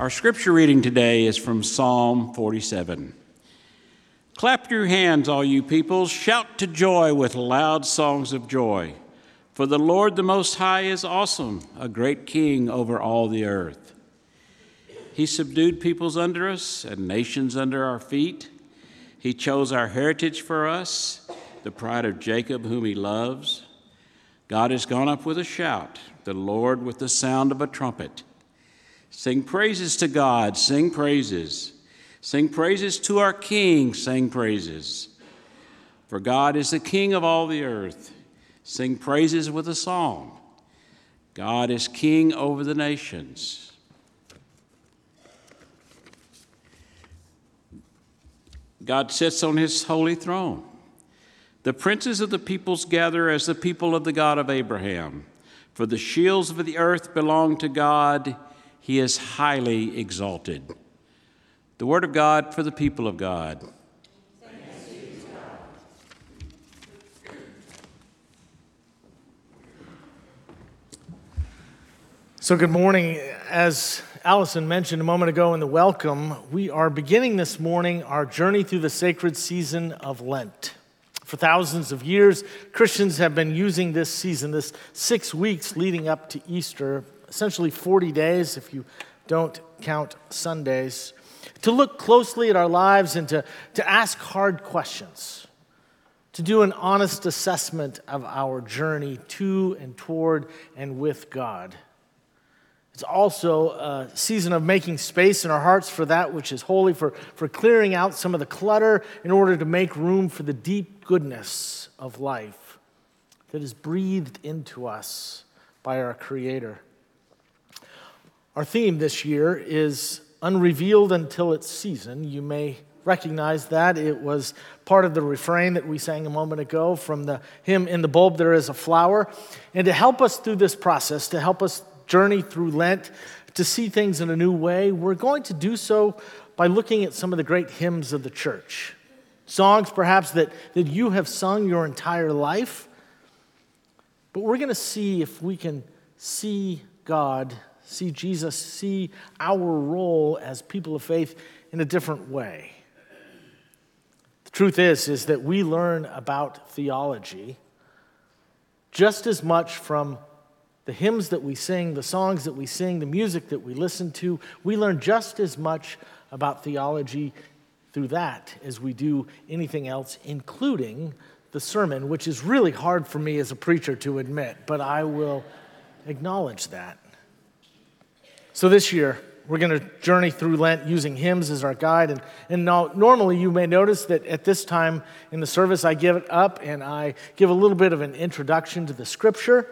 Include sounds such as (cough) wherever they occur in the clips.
Our scripture reading today is from Psalm 47. Clap your hands, all you peoples, shout to joy with loud songs of joy. For the Lord the Most High is awesome, a great king over all the earth. He subdued peoples under us and nations under our feet. He chose our heritage for us, the pride of Jacob, whom he loves. God has gone up with a shout, the Lord with the sound of a trumpet. Sing praises to God, sing praises. Sing praises to our King, sing praises. For God is the King of all the earth. Sing praises with a song. God is King over the nations. God sits on his holy throne. The princes of the peoples gather as the people of the God of Abraham. For the shields of the earth belong to God he is highly exalted. The word of God for the people of God. So, good morning. As Allison mentioned a moment ago in the welcome, we are beginning this morning our journey through the sacred season of Lent. For thousands of years, Christians have been using this season, this six weeks leading up to Easter, essentially 40 days if you don't count Sundays, to look closely at our lives and to, to ask hard questions, to do an honest assessment of our journey to and toward and with God. It's also a season of making space in our hearts for that which is holy, for, for clearing out some of the clutter in order to make room for the deep goodness of life that is breathed into us by our Creator. Our theme this year is unrevealed until its season. You may recognize that. It was part of the refrain that we sang a moment ago from the hymn In the Bulb There Is a Flower. And to help us through this process, to help us journey through Lent, to see things in a new way, we're going to do so by looking at some of the great hymns of the church. Songs perhaps that, that you have sung your entire life. But we're going to see if we can see God see Jesus, see our role as people of faith in a different way. The truth is is that we learn about theology just as much from the hymns that we sing, the songs that we sing, the music that we listen to. We learn just as much about theology through that as we do anything else, including the sermon, which is really hard for me as a preacher to admit, but I will acknowledge that. So this year, we're going to journey through Lent using hymns as our guide. And, and now, normally, you may notice that at this time in the service, I give it up and I give a little bit of an introduction to the scripture.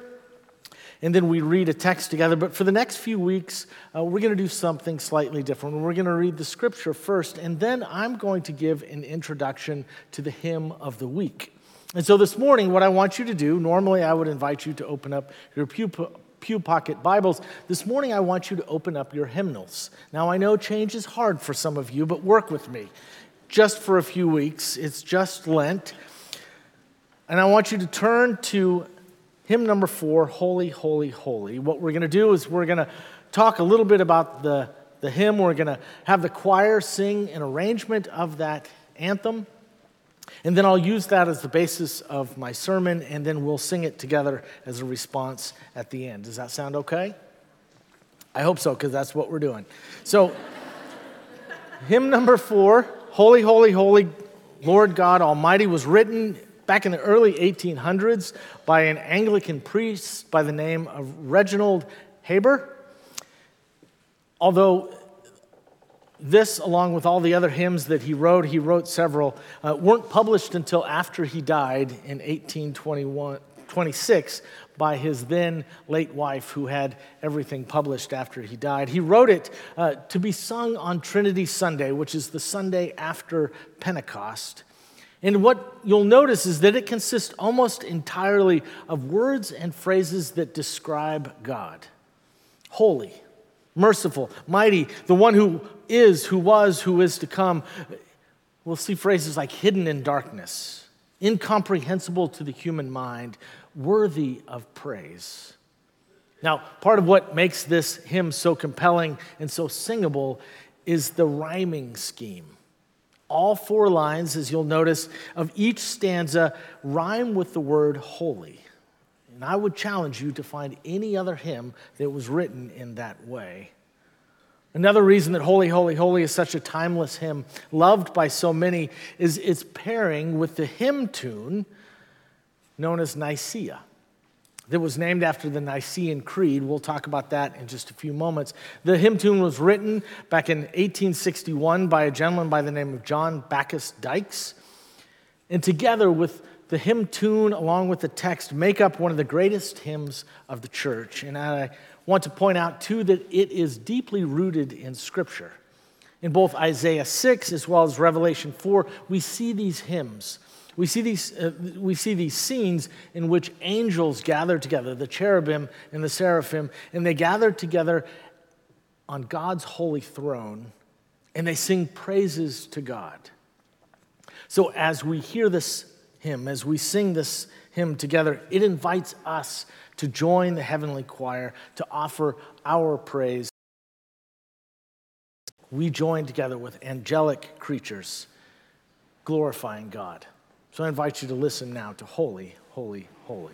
And then we read a text together. But for the next few weeks, uh, we're going to do something slightly different. We're going to read the scripture first, and then I'm going to give an introduction to the hymn of the week. And so this morning, what I want you to do, normally I would invite you to open up your pew Pew Pocket Bibles, this morning I want you to open up your hymnals. Now, I know change is hard for some of you, but work with me. Just for a few weeks, it's just Lent. And I want you to turn to hymn number four, Holy, Holy, Holy. What we're going to do is we're going to talk a little bit about the, the hymn. We're going to have the choir sing an arrangement of that anthem. And then I'll use that as the basis of my sermon, and then we'll sing it together as a response at the end. Does that sound okay? I hope so, because that's what we're doing. So, hymn number four, Holy, Holy, Holy, Lord God Almighty, was written back in the early 1800s by an Anglican priest by the name of Reginald Heber. Although this, along with all the other hymns that he wrote, he wrote several, uh, weren't published until after he died in 1826 by his then late wife, who had everything published after he died. He wrote it uh, to be sung on Trinity Sunday, which is the Sunday after Pentecost. And what you'll notice is that it consists almost entirely of words and phrases that describe God holy, merciful, mighty, the one who is, who was, who is to come. We'll see phrases like hidden in darkness, incomprehensible to the human mind, worthy of praise. Now, part of what makes this hymn so compelling and so singable is the rhyming scheme. All four lines, as you'll notice, of each stanza rhyme with the word holy. And I would challenge you to find any other hymn that was written in that way. Another reason that Holy, Holy, Holy is such a timeless hymn, loved by so many, is its pairing with the hymn tune known as Nicaea that was named after the Nicene Creed. We'll talk about that in just a few moments. The hymn tune was written back in 1861 by a gentleman by the name of John Bacchus Dykes. And together with the hymn tune, along with the text, make up one of the greatest hymns of the church. And I want to point out, too, that it is deeply rooted in Scripture. In both Isaiah 6 as well as Revelation 4, we see these hymns we see, these, uh, we see these scenes in which angels gather together, the cherubim and the seraphim, and they gather together on God's holy throne and they sing praises to God. So as we hear this hymn, as we sing this hymn together, it invites us to join the heavenly choir to offer our praise. We join together with angelic creatures glorifying God. So I invite you to listen now to Holy, Holy, Holy.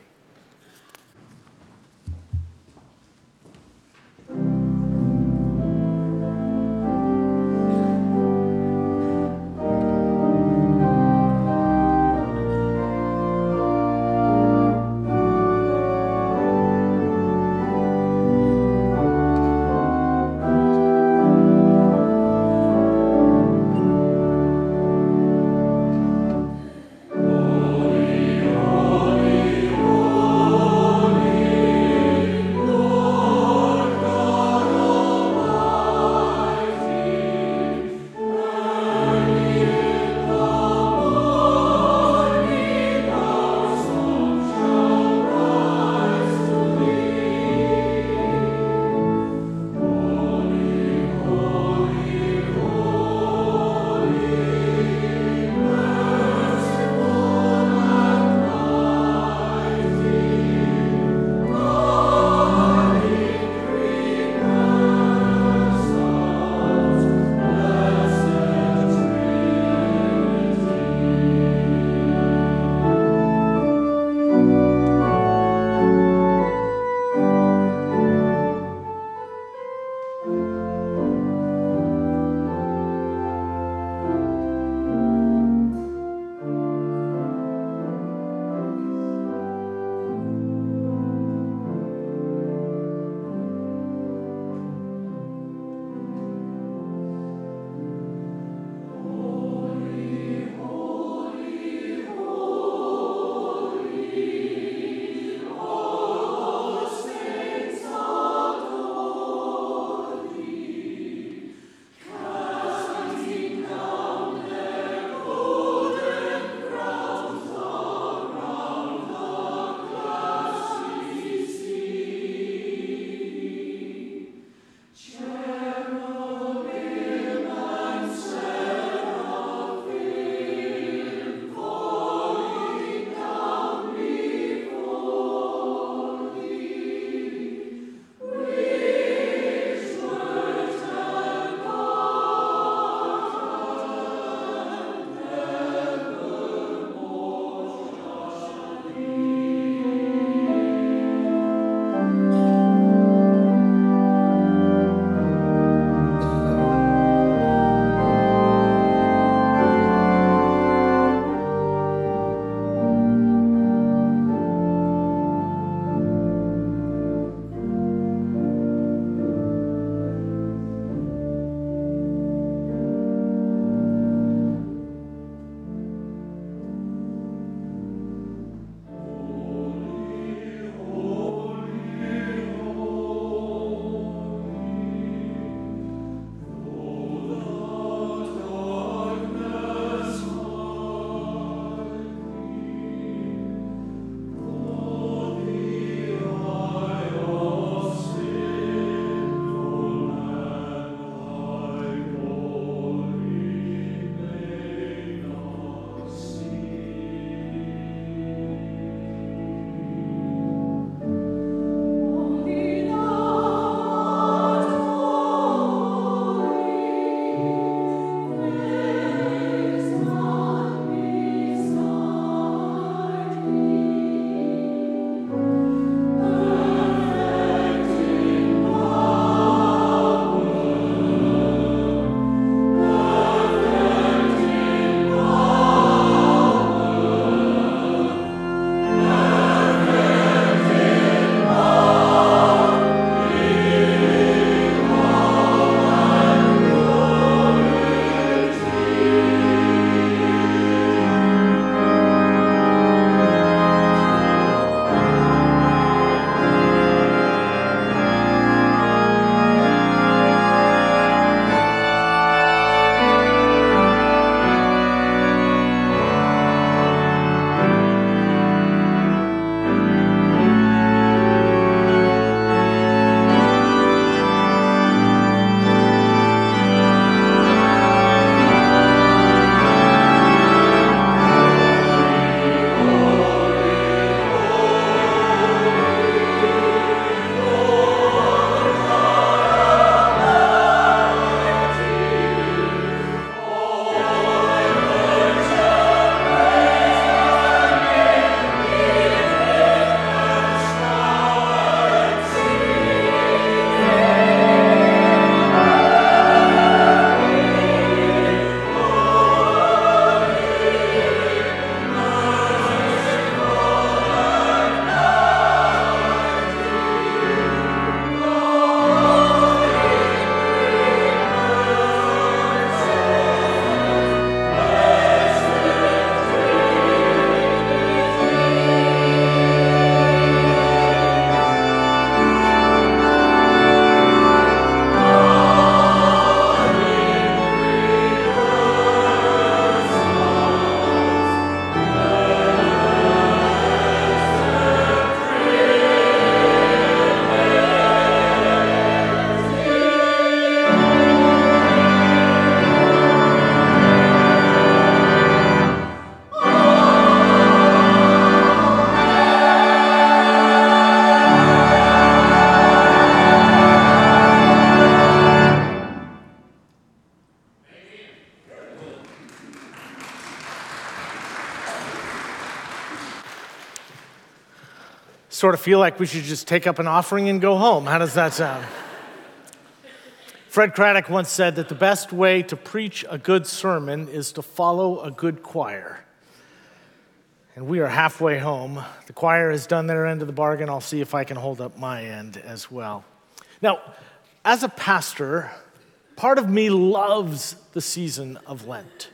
Sort of feel like we should just take up an offering and go home. How does that sound? Fred Craddock once said that the best way to preach a good sermon is to follow a good choir. And we are halfway home. The choir has done their end of the bargain. I'll see if I can hold up my end as well. Now, as a pastor, part of me loves the season of Lent.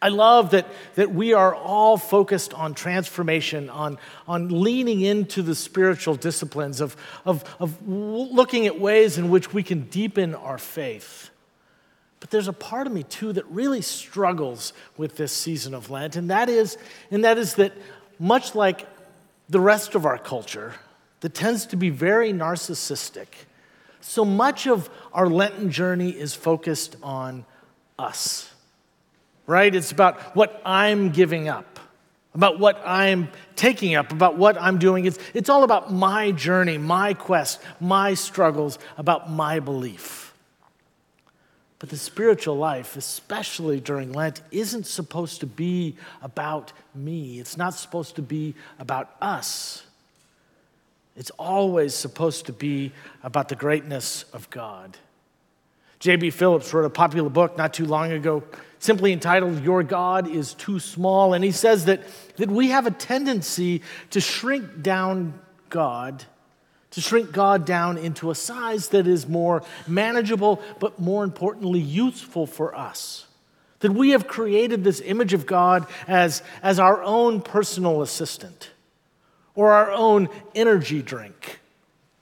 I love that, that we are all focused on transformation, on, on leaning into the spiritual disciplines, of, of, of looking at ways in which we can deepen our faith. But there's a part of me too that really struggles with this season of Lent, and that is, and that, is that much like the rest of our culture, that tends to be very narcissistic, so much of our Lenten journey is focused on us right? It's about what I'm giving up, about what I'm taking up, about what I'm doing. It's, it's all about my journey, my quest, my struggles, about my belief. But the spiritual life, especially during Lent, isn't supposed to be about me. It's not supposed to be about us. It's always supposed to be about the greatness of God. J.B. Phillips wrote a popular book not too long ago simply entitled Your God is Too Small. And he says that, that we have a tendency to shrink down God, to shrink God down into a size that is more manageable, but more importantly, useful for us. That we have created this image of God as, as our own personal assistant or our own energy drink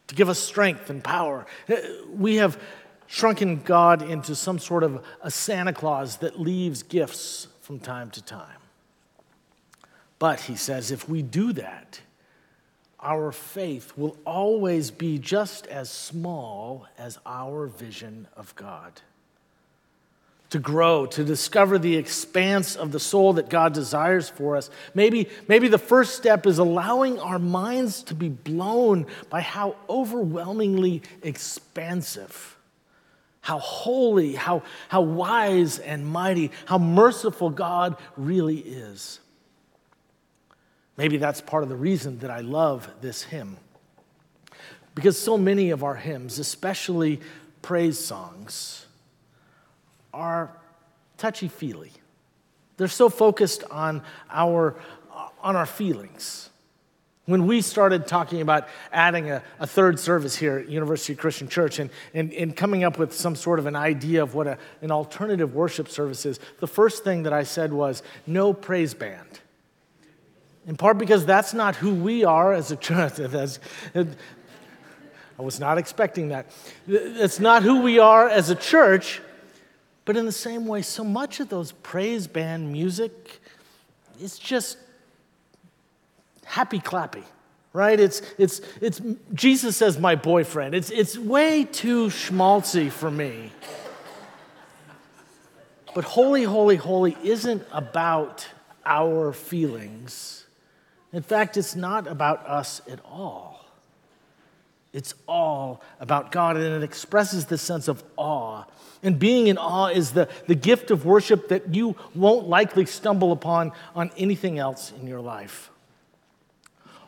to give us strength and power. Uh, we have shrunken God into some sort of a Santa Claus that leaves gifts from time to time. But he says if we do that, our faith will always be just as small as our vision of God. To grow, to discover the expanse of the soul that God desires for us. Maybe, maybe the first step is allowing our minds to be blown by how overwhelmingly expansive how holy, how, how wise and mighty, how merciful God really is. Maybe that's part of the reason that I love this hymn. Because so many of our hymns, especially praise songs, are touchy feely. They're so focused on our, on our feelings. When we started talking about adding a, a, third service here at University Christian Church and, and, and coming up with some sort of an idea of what a, an alternative worship service is, the first thing that I said was no praise band. In part because that's not who we are as a church. (laughs) That's, I was not expecting that. It's not who we are as a church, but in the same way, so much of those praise band music is just happy clappy, right? It's, it's, it's Jesus as my boyfriend. It's, it's way too schmaltzy for me. But holy, holy, holy isn't about our feelings. In fact, it's not about us at all. It's all about God, and it expresses this sense of awe. And being in awe is the, the gift of worship that you won't likely stumble upon on anything else in your life.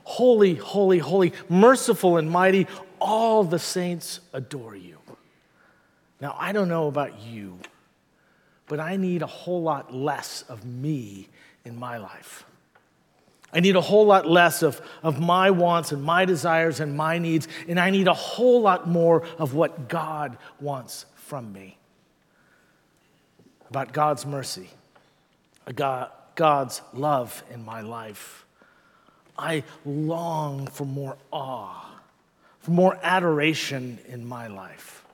Holy, holy, holy, merciful and mighty, all the saints adore you. Now, I don't know about you, but I need a whole lot less of me in my life. I need a whole lot less of, of my wants and my desires and my needs, and I need a whole lot more of what God wants from me. About God's mercy, God's love in my life. I long for more awe, for more adoration in my life.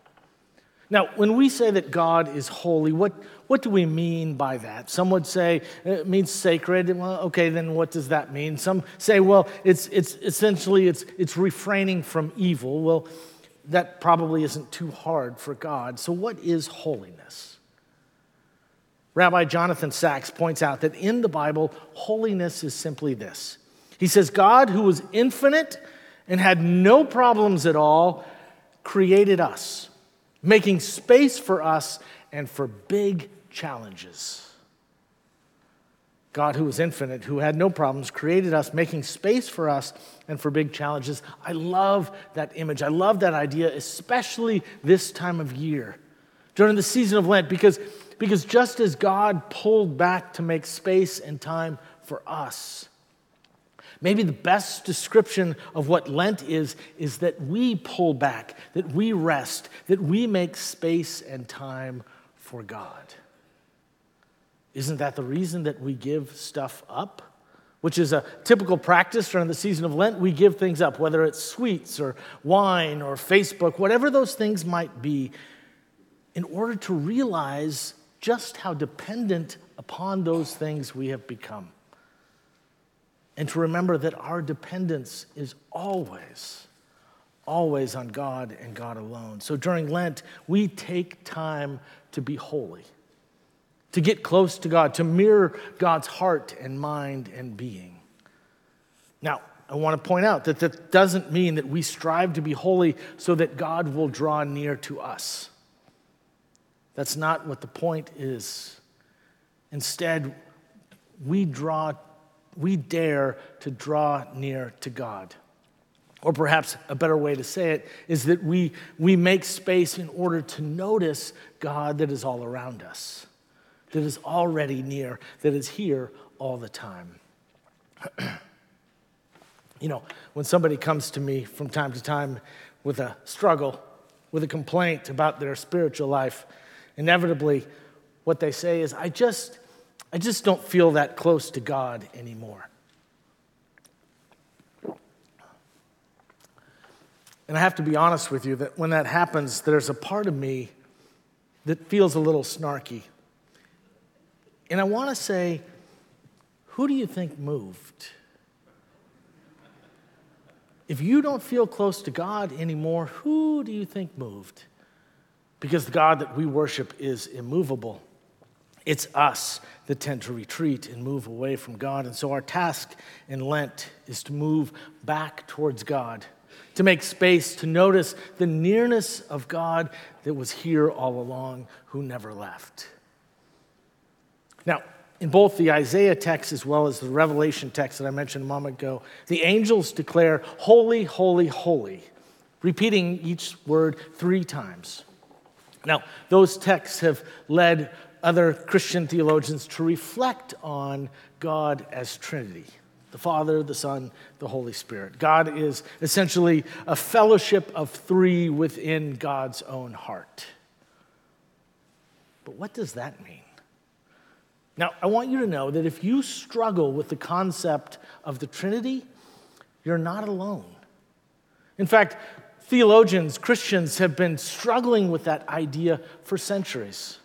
Now, when we say that God is holy, what, what do we mean by that? Some would say uh, it means sacred. Well, okay, then what does that mean? Some say, well, it's, it's essentially it's, it's refraining from evil. Well, that probably isn't too hard for God. So, what is holiness? Rabbi Jonathan Sacks points out that in the Bible, holiness is simply this he says, God, who was infinite and had no problems at all, created us, making space for us and for big challenges. God, who was infinite, who had no problems, created us, making space for us and for big challenges. I love that image. I love that idea, especially this time of year, during the season of Lent, because, because just as God pulled back to make space and time for us, maybe the best description of what Lent is, is that we pull back, that we rest, that we make space and time for God. Isn't that the reason that we give stuff up? Which is a typical practice during the season of Lent. We give things up, whether it's sweets or wine or Facebook, whatever those things might be, in order to realize just how dependent upon those things we have become. And to remember that our dependence is always, always on God and God alone. So during Lent, we take time to be holy to get close to God, to mirror God's heart and mind and being. Now, I want to point out that that doesn't mean that we strive to be holy so that God will draw near to us. That's not what the point is. Instead, we draw, we dare to draw near to God. Or perhaps a better way to say it is that we, we make space in order to notice God that is all around us that is already near, that is here all the time. (clears throat) you know, when somebody comes to me from time to time with a struggle, with a complaint about their spiritual life, inevitably what they say is, I just, I just don't feel that close to God anymore. And I have to be honest with you that when that happens, there's a part of me that feels a little snarky. And I want to say, who do you think moved? If you don't feel close to God anymore, who do you think moved? Because the God that we worship is immovable. It's us that tend to retreat and move away from God. And so our task in Lent is to move back towards God, to make space, to notice the nearness of God that was here all along, who never left. Now, in both the Isaiah text as well as the Revelation text that I mentioned a moment ago, the angels declare, Holy, holy, holy, repeating each word three times. Now, those texts have led other Christian theologians to reflect on God as Trinity the Father, the Son, the Holy Spirit. God is essentially a fellowship of three within God's own heart. But what does that mean? Now, I want you to know that if you struggle with the concept of the Trinity, you're not alone. In fact, theologians, Christians have been struggling with that idea for centuries,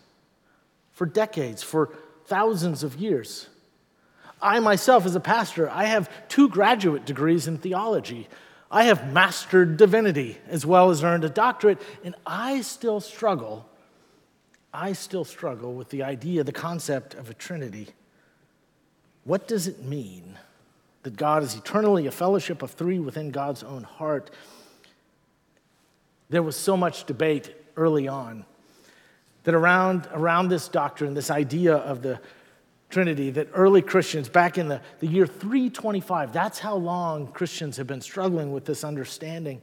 for decades, for thousands of years. I myself, as a pastor, I have two graduate degrees in theology. I have mastered divinity as well as earned a doctorate, and I still struggle I still struggle with the idea, the concept of a Trinity. What does it mean that God is eternally a fellowship of three within God's own heart? There was so much debate early on that around, around this doctrine, this idea of the Trinity, that early Christians, back in the, the year 325, that's how long Christians have been struggling with this understanding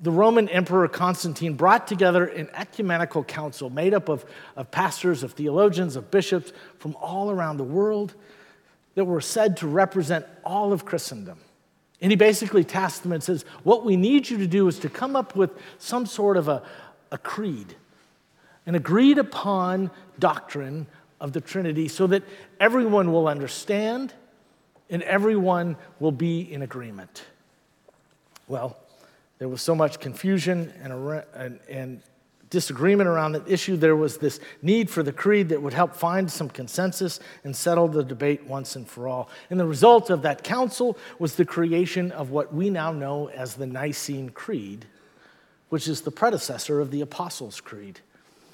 the Roman Emperor Constantine brought together an ecumenical council made up of, of pastors, of theologians, of bishops from all around the world that were said to represent all of Christendom. And he basically tasked them and says, What we need you to do is to come up with some sort of a, a creed, an agreed upon doctrine of the Trinity so that everyone will understand and everyone will be in agreement. Well, there was so much confusion and, and, and disagreement around the issue. There was this need for the creed that would help find some consensus and settle the debate once and for all. And the result of that council was the creation of what we now know as the Nicene Creed, which is the predecessor of the Apostles' Creed.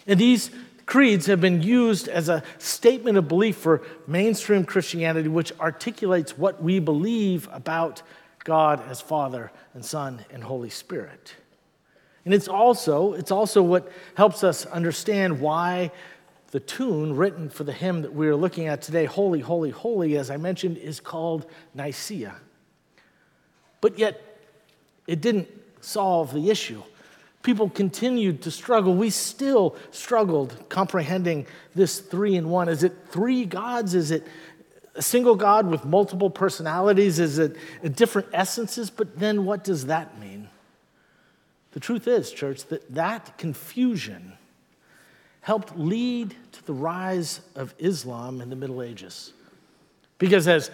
And these creeds have been used as a statement of belief for mainstream Christianity, which articulates what we believe about God as Father and Son and Holy Spirit. And it's also, it's also what helps us understand why the tune written for the hymn that we're looking at today, Holy, Holy, Holy, as I mentioned, is called Nicaea. But yet, it didn't solve the issue. People continued to struggle. We still struggled comprehending this three in one. Is it three gods? Is it a single God with multiple personalities? Is it different essences? But then what does that mean? The truth is, church, that that confusion helped lead to the rise of Islam in the Middle Ages. Because as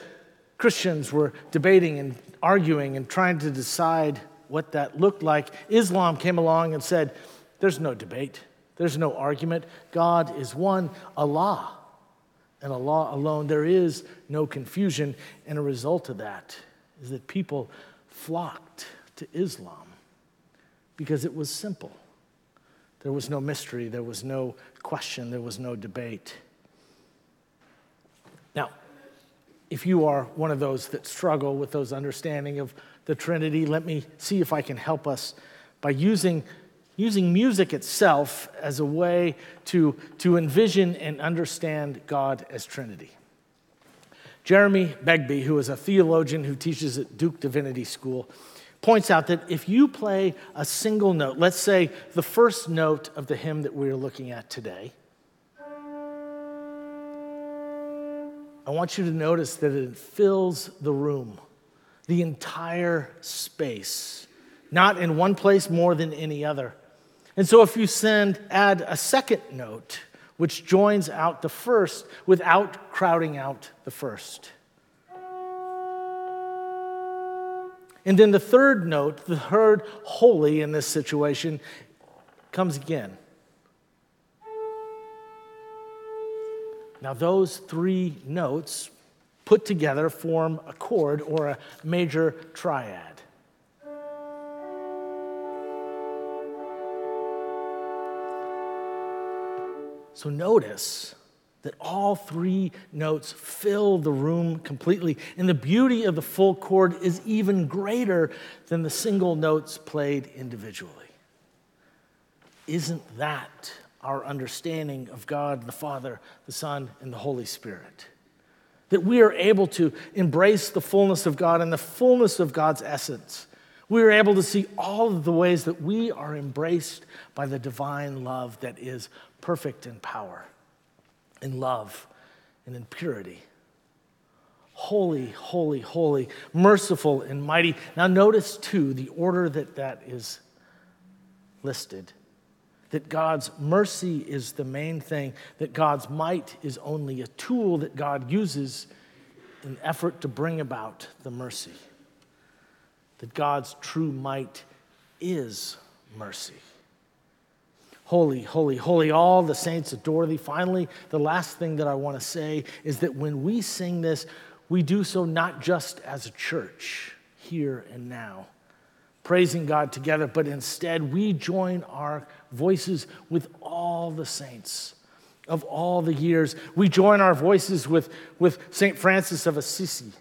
Christians were debating and arguing and trying to decide what that looked like, Islam came along and said, There's no debate, there's no argument. God is one, Allah, and Allah alone. There is no confusion. And a result of that is that people flocked to Islam because it was simple. There was no mystery, there was no question, there was no debate. Now, if you are one of those that struggle with those understanding of the Trinity, let me see if I can help us by using, using music itself as a way to, to envision and understand God as Trinity. Jeremy Begbie, who is a theologian who teaches at Duke Divinity School, points out that if you play a single note, let's say the first note of the hymn that we're looking at today, I want you to notice that it fills the room, the entire space, not in one place more than any other. And so if you send, add a second note, which joins out the first without crowding out the first. And then the third note, the third holy in this situation, comes again. Now, those three notes put together form a chord or a major triad. So notice that all three notes fill the room completely. And the beauty of the full chord is even greater than the single notes played individually. Isn't that our understanding of God, the Father, the Son, and the Holy Spirit? That we are able to embrace the fullness of God and the fullness of God's essence. We are able to see all of the ways that we are embraced by the divine love that is perfect in power in love and in purity. Holy, holy, holy, merciful and mighty. Now, notice too the order that that is listed that God's mercy is the main thing, that God's might is only a tool that God uses in effort to bring about the mercy, that God's true might is mercy. Holy, holy, holy. All the saints adore thee. Finally, the last thing that I want to say is that when we sing this, we do so not just as a church here and now, praising God together, but instead we join our voices with all the saints of all the years. We join our voices with, with St. Francis of Assisi,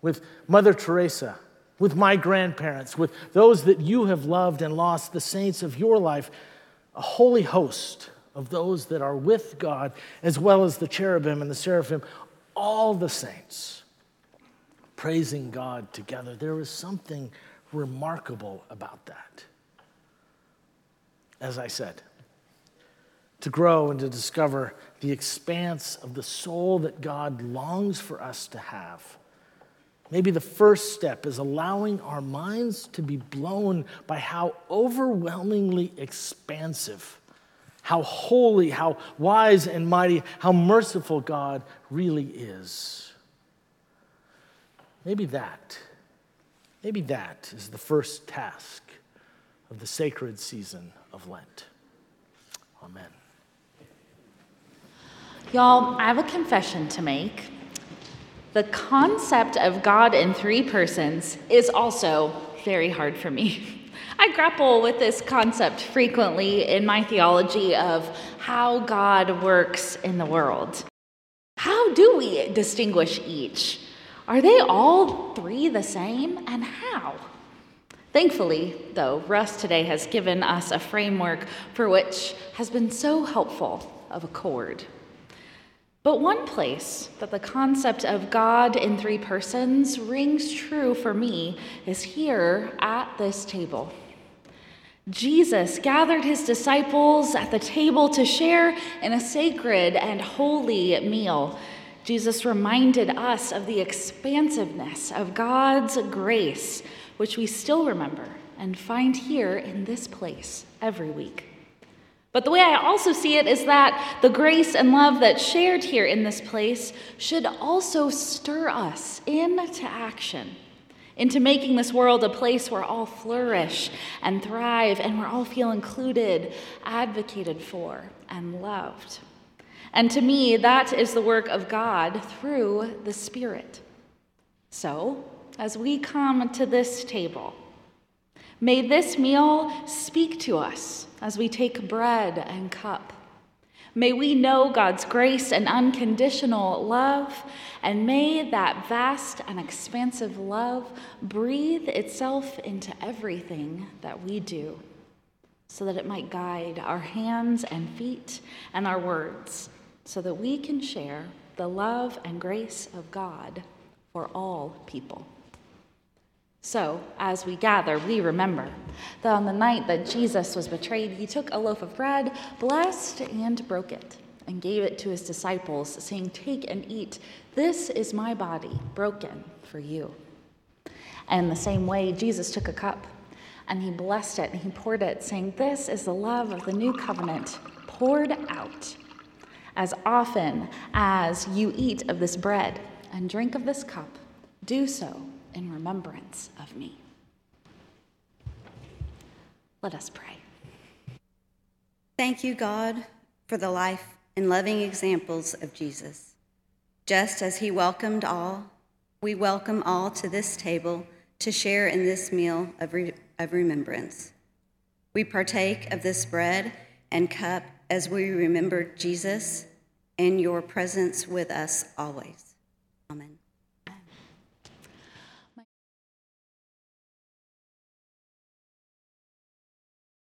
with Mother Teresa, with my grandparents, with those that you have loved and lost, the saints of your life a holy host of those that are with God, as well as the cherubim and the seraphim, all the saints praising God together. There is something remarkable about that. As I said, to grow and to discover the expanse of the soul that God longs for us to have Maybe the first step is allowing our minds to be blown by how overwhelmingly expansive, how holy, how wise and mighty, how merciful God really is. Maybe that, maybe that is the first task of the sacred season of Lent. Amen. Y'all, I have a confession to make. The concept of God in three persons is also very hard for me. (laughs) I grapple with this concept frequently in my theology of how God works in the world. How do we distinguish each? Are they all three the same, and how? Thankfully, though, Russ today has given us a framework for which has been so helpful of accord. But one place that the concept of God in three persons rings true for me is here at this table. Jesus gathered his disciples at the table to share in a sacred and holy meal. Jesus reminded us of the expansiveness of God's grace, which we still remember and find here in this place every week. But the way I also see it is that the grace and love that's shared here in this place should also stir us into action, into making this world a place where all flourish and thrive and where all feel included, advocated for, and loved. And to me, that is the work of God through the Spirit. So, as we come to this table, may this meal speak to us as we take bread and cup. May we know God's grace and unconditional love, and may that vast and expansive love breathe itself into everything that we do, so that it might guide our hands and feet and our words, so that we can share the love and grace of God for all people. So, as we gather, we remember that on the night that Jesus was betrayed, he took a loaf of bread, blessed and broke it, and gave it to his disciples, saying, Take and eat. This is my body, broken for you. And in the same way, Jesus took a cup and he blessed it and he poured it, saying, This is the love of the new covenant poured out. As often as you eat of this bread and drink of this cup, do so in remembrance of me. Let us pray. Thank you, God, for the life and loving examples of Jesus. Just as he welcomed all, we welcome all to this table to share in this meal of, re- of remembrance. We partake of this bread and cup as we remember Jesus and your presence with us always.